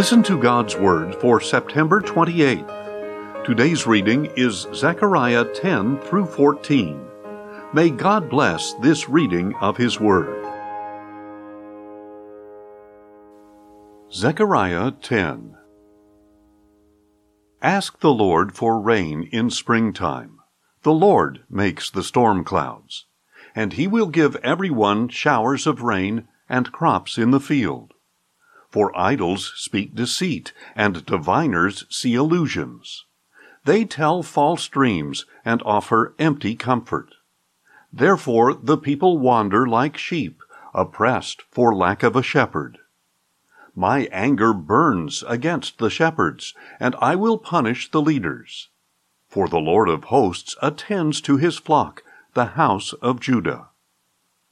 Listen to God's Word for September 28th. Today's reading is Zechariah 10 through 14. May God bless this reading of His Word. Zechariah 10 Ask the Lord for rain in springtime. The Lord makes the storm clouds, and He will give everyone showers of rain and crops in the field. For idols speak deceit, and diviners see illusions. They tell false dreams and offer empty comfort. Therefore the people wander like sheep, oppressed for lack of a shepherd. My anger burns against the shepherds, and I will punish the leaders. For the Lord of hosts attends to his flock, the house of Judah.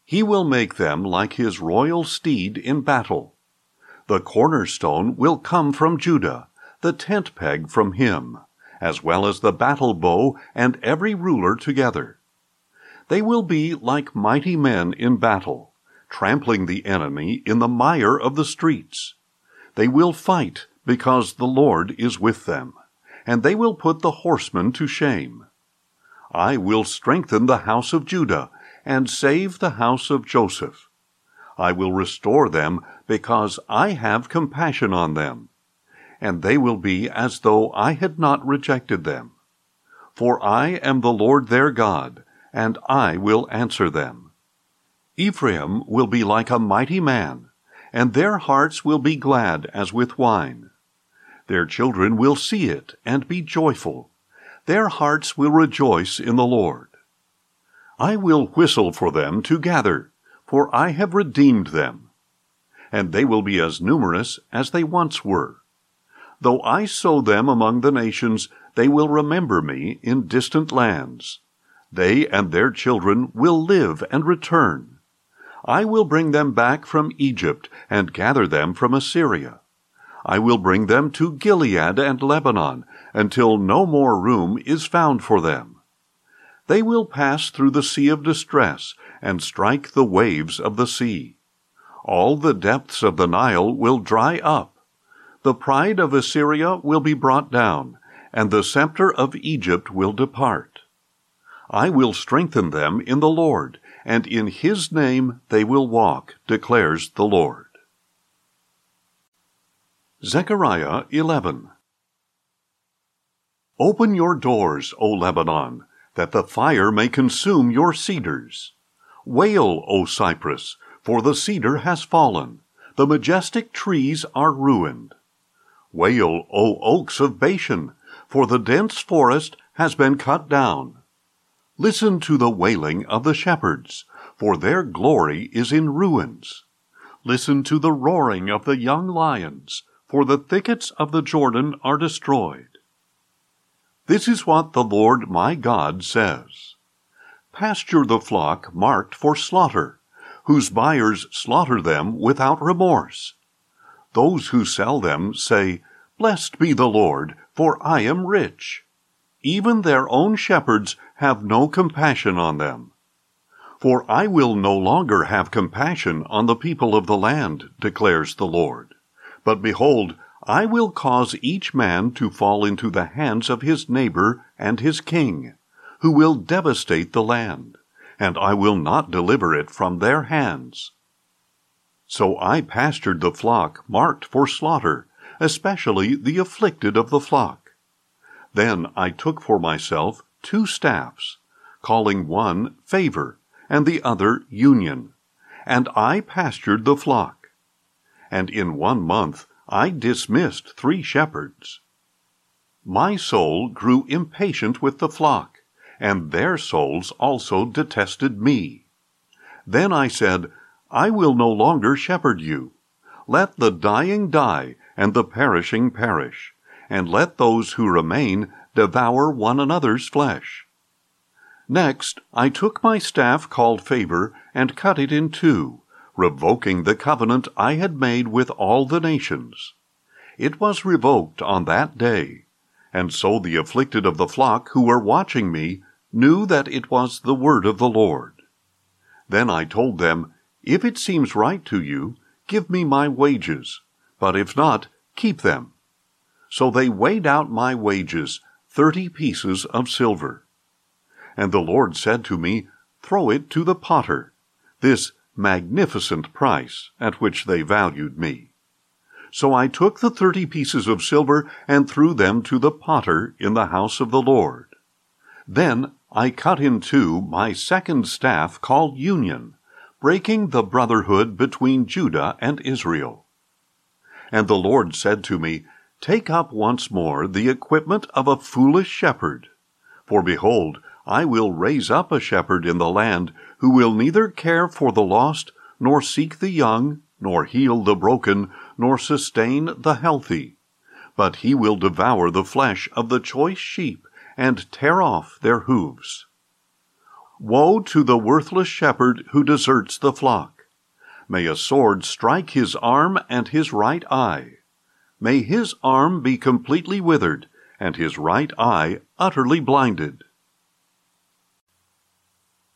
He will make them like his royal steed in battle. The cornerstone will come from Judah, the tent peg from him, as well as the battle bow and every ruler together. They will be like mighty men in battle, trampling the enemy in the mire of the streets. They will fight because the Lord is with them, and they will put the horsemen to shame. I will strengthen the house of Judah and save the house of Joseph. I will restore them because I have compassion on them, and they will be as though I had not rejected them. For I am the Lord their God, and I will answer them. Ephraim will be like a mighty man, and their hearts will be glad as with wine. Their children will see it and be joyful. Their hearts will rejoice in the Lord. I will whistle for them to gather for I have redeemed them. And they will be as numerous as they once were. Though I sow them among the nations, they will remember me in distant lands. They and their children will live and return. I will bring them back from Egypt and gather them from Assyria. I will bring them to Gilead and Lebanon until no more room is found for them. They will pass through the sea of distress and strike the waves of the sea. All the depths of the Nile will dry up. The pride of Assyria will be brought down, and the scepter of Egypt will depart. I will strengthen them in the Lord, and in his name they will walk, declares the Lord. Zechariah 11 Open your doors, O Lebanon, that the fire may consume your cedars. Wail, O cypress, for the cedar has fallen, the majestic trees are ruined. Wail, O oaks of Bashan, for the dense forest has been cut down. Listen to the wailing of the shepherds, for their glory is in ruins. Listen to the roaring of the young lions, for the thickets of the Jordan are destroyed. This is what the Lord my God says pasture the flock marked for slaughter, whose buyers slaughter them without remorse. Those who sell them say, Blessed be the Lord, for I am rich. Even their own shepherds have no compassion on them. For I will no longer have compassion on the people of the land, declares the Lord. But behold, I will cause each man to fall into the hands of his neighbor and his king who will devastate the land, and I will not deliver it from their hands. So I pastured the flock marked for slaughter, especially the afflicted of the flock. Then I took for myself two staffs, calling one favor and the other union, and I pastured the flock. And in one month I dismissed three shepherds. My soul grew impatient with the flock and their souls also detested me. Then I said, I will no longer shepherd you. Let the dying die, and the perishing perish, and let those who remain devour one another's flesh. Next, I took my staff called favor and cut it in two, revoking the covenant I had made with all the nations. It was revoked on that day, and so the afflicted of the flock who were watching me knew that it was the word of the Lord. Then I told them, If it seems right to you, give me my wages, but if not, Keep them. So they weighed out my wages, thirty pieces of silver. And the Lord said to me, Throw it to the potter, this magnificent price at which they valued me. So I took the thirty pieces of silver and threw them to the potter in the house of the Lord. Then I cut in two my second staff called Union, breaking the brotherhood between Judah and Israel. And the Lord said to me, Take up once more the equipment of a foolish shepherd. For behold, I will raise up a shepherd in the land who will neither care for the lost, nor seek the young, nor heal the broken, nor sustain the healthy. But he will devour the flesh of the choice sheep, and tear off their hooves. Woe to the worthless shepherd who deserts the flock! May a sword strike his arm and his right eye. May his arm be completely withered, and his right eye utterly blinded.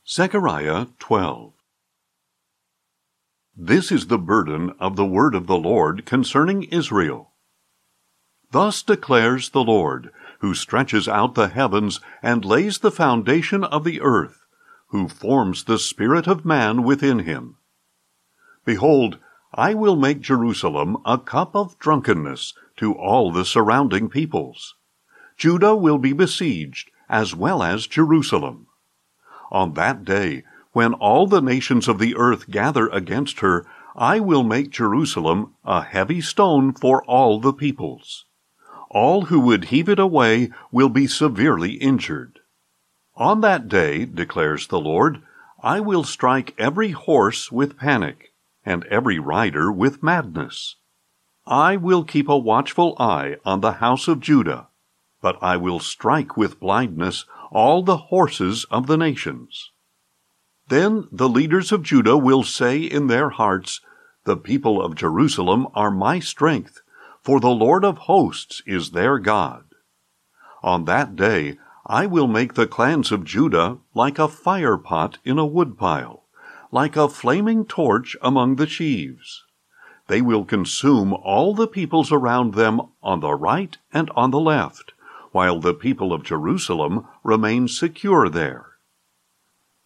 Zechariah 12 This is the burden of the word of the Lord concerning Israel. Thus declares the Lord, who stretches out the heavens and lays the foundation of the earth, who forms the spirit of man within him. Behold, I will make Jerusalem a cup of drunkenness to all the surrounding peoples. Judah will be besieged, as well as Jerusalem. On that day, when all the nations of the earth gather against her, I will make Jerusalem a heavy stone for all the peoples. All who would heave it away will be severely injured. On that day, declares the Lord, I will strike every horse with panic, and every rider with madness. I will keep a watchful eye on the house of Judah, but I will strike with blindness all the horses of the nations. Then the leaders of Judah will say in their hearts, The people of Jerusalem are my strength, for the Lord of hosts is their God. On that day I will make the clans of Judah like a fire pot in a woodpile, like a flaming torch among the sheaves. They will consume all the peoples around them on the right and on the left, while the people of Jerusalem remain secure there.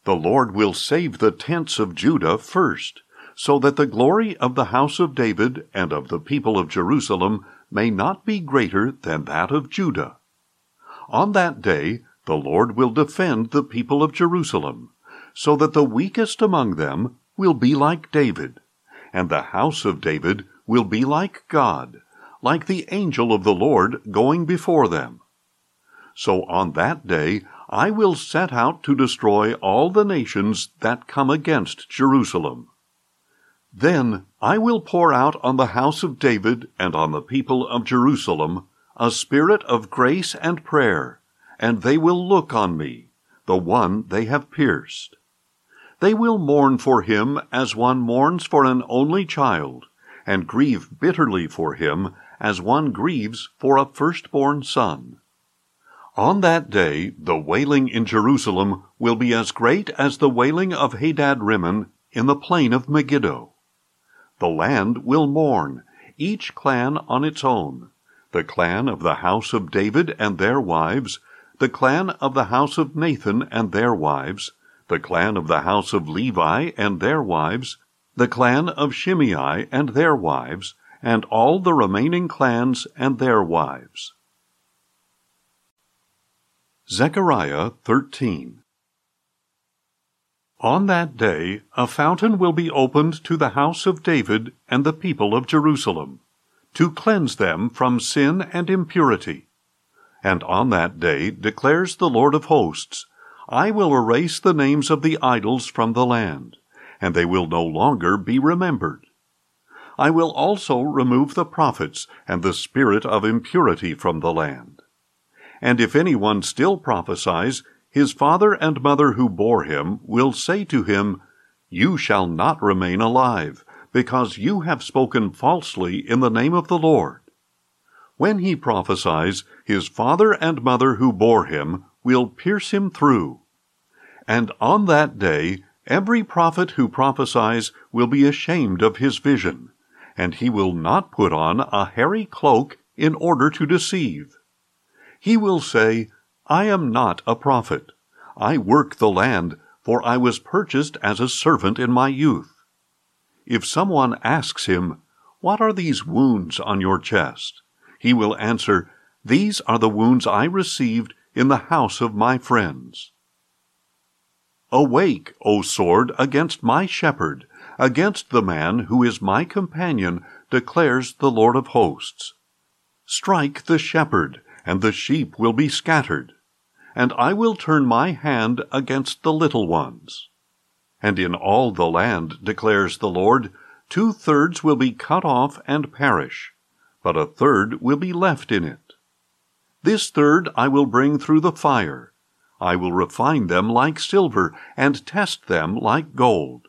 The Lord will save the tents of Judah first, so that the glory of the house of David and of the people of Jerusalem may not be greater than that of Judah. On that day the Lord will defend the people of Jerusalem, so that the weakest among them will be like David, and the house of David will be like God, like the angel of the Lord going before them. So on that day I will set out to destroy all the nations that come against Jerusalem. Then I will pour out on the house of David and on the people of Jerusalem a spirit of grace and prayer, and they will look on me, the one they have pierced. They will mourn for him as one mourns for an only child, and grieve bitterly for him as one grieves for a firstborn son. On that day the wailing in Jerusalem will be as great as the wailing of Hadad Rimmon in the plain of Megiddo. The land will mourn, each clan on its own, the clan of the house of David and their wives, the clan of the house of Nathan and their wives, the clan of the house of Levi and their wives, the clan of Shimei and their wives, and all the remaining clans and their wives. Zechariah 13 On that day a fountain will be opened to the house of David and the people of Jerusalem, to cleanse them from sin and impurity. And on that day, declares the Lord of hosts, I will erase the names of the idols from the land, and they will no longer be remembered. I will also remove the prophets and the spirit of impurity from the land. And if anyone still prophesies, his father and mother who bore him will say to him, You shall not remain alive, because you have spoken falsely in the name of the Lord. When he prophesies, his father and mother who bore him will pierce him through. And on that day, every prophet who prophesies will be ashamed of his vision, and he will not put on a hairy cloak in order to deceive. He will say, I am not a prophet. I work the land, for I was purchased as a servant in my youth. If someone asks him, What are these wounds on your chest? he will answer, These are the wounds I received in the house of my friends. Awake, O sword, against my shepherd, against the man who is my companion, declares the Lord of hosts. Strike the shepherd, and the sheep will be scattered, and I will turn my hand against the little ones. And in all the land, declares the Lord, two thirds will be cut off and perish, but a third will be left in it. This third I will bring through the fire. I will refine them like silver, and test them like gold.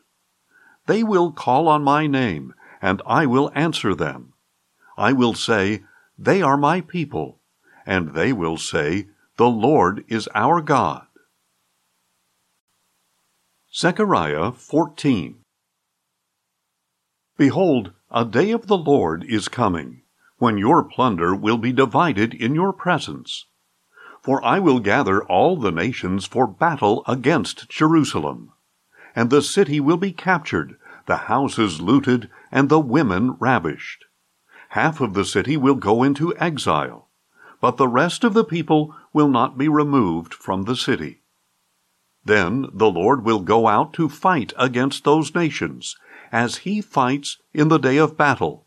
They will call on my name, and I will answer them. I will say, They are my people, and they will say, The Lord is our God. Zechariah 14 Behold, a day of the Lord is coming, when your plunder will be divided in your presence. For I will gather all the nations for battle against Jerusalem. And the city will be captured, the houses looted, and the women ravished. Half of the city will go into exile, but the rest of the people will not be removed from the city. Then the Lord will go out to fight against those nations, as he fights in the day of battle.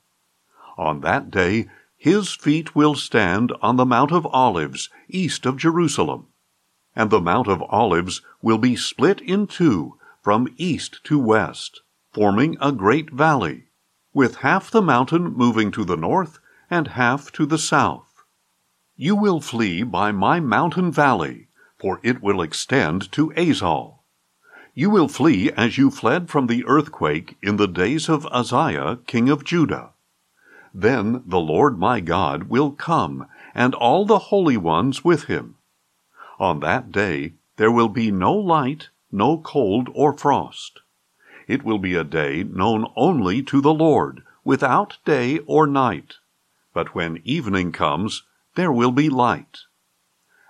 On that day his feet will stand on the Mount of Olives, east of Jerusalem. And the Mount of Olives will be split in two from east to west, forming a great valley, with half the mountain moving to the north and half to the south. You will flee by my mountain valley for it will extend to Azal. You will flee as you fled from the earthquake in the days of Uzziah, king of Judah. Then the Lord my God will come, and all the holy ones with him. On that day there will be no light, no cold or frost. It will be a day known only to the Lord, without day or night. But when evening comes, there will be light.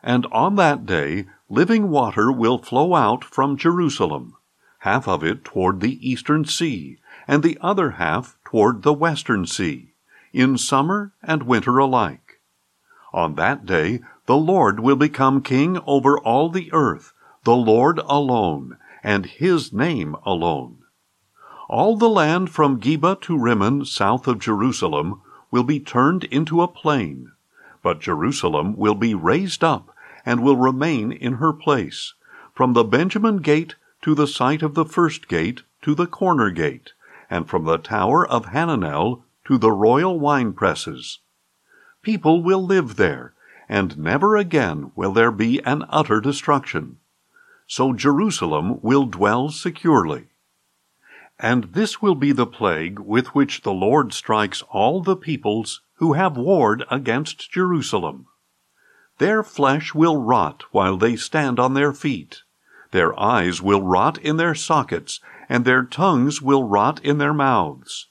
And on that day living water will flow out from Jerusalem, half of it toward the eastern sea, and the other half toward the western sea, in summer and winter alike. On that day the Lord will become king over all the earth, the Lord alone, and his name alone. All the land from Geba to Rimmon, south of Jerusalem, will be turned into a plain but Jerusalem will be raised up and will remain in her place, from the Benjamin gate to the site of the first gate to the corner gate, and from the tower of Hananel to the royal wine presses. People will live there, and never again will there be an utter destruction. So Jerusalem will dwell securely. And this will be the plague with which the Lord strikes all the peoples who have warred against Jerusalem. Their flesh will rot while they stand on their feet. Their eyes will rot in their sockets, and their tongues will rot in their mouths.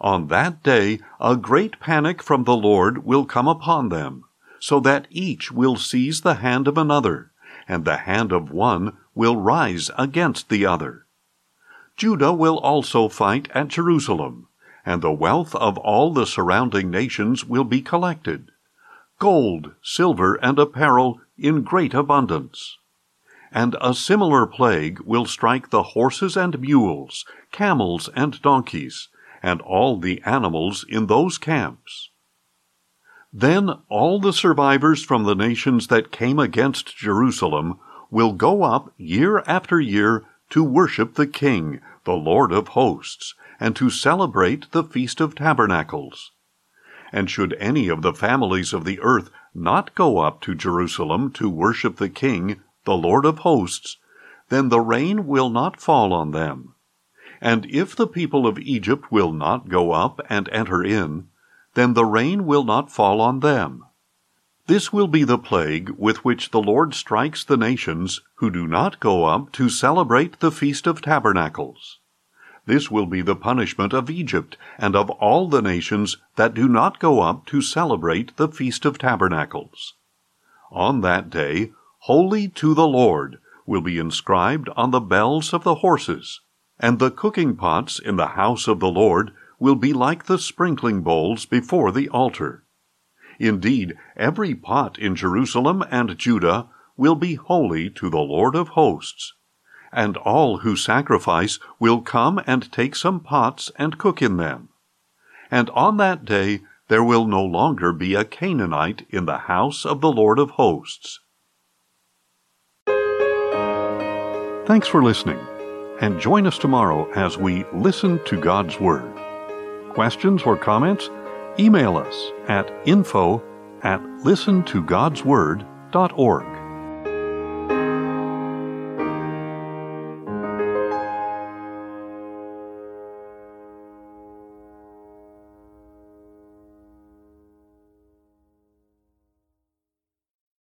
On that day a great panic from the Lord will come upon them, so that each will seize the hand of another, and the hand of one will rise against the other. Judah will also fight at Jerusalem, and the wealth of all the surrounding nations will be collected gold, silver, and apparel in great abundance. And a similar plague will strike the horses and mules, camels and donkeys, and all the animals in those camps. Then all the survivors from the nations that came against Jerusalem will go up year after year to worship the King, the Lord of hosts, and to celebrate the Feast of Tabernacles. And should any of the families of the earth not go up to Jerusalem to worship the King, the Lord of hosts, then the rain will not fall on them. And if the people of Egypt will not go up and enter in, then the rain will not fall on them. This will be the plague with which the Lord strikes the nations who do not go up to celebrate the Feast of Tabernacles. This will be the punishment of Egypt and of all the nations that do not go up to celebrate the Feast of Tabernacles. On that day, Holy to the Lord will be inscribed on the bells of the horses, and the cooking pots in the house of the Lord will be like the sprinkling bowls before the altar. Indeed, every pot in Jerusalem and Judah will be holy to the Lord of hosts. And all who sacrifice will come and take some pots and cook in them. And on that day there will no longer be a Canaanite in the house of the Lord of hosts. Thanks for listening, and join us tomorrow as we listen to God's Word. Questions or comments? Email us at info at listentogodsword.org.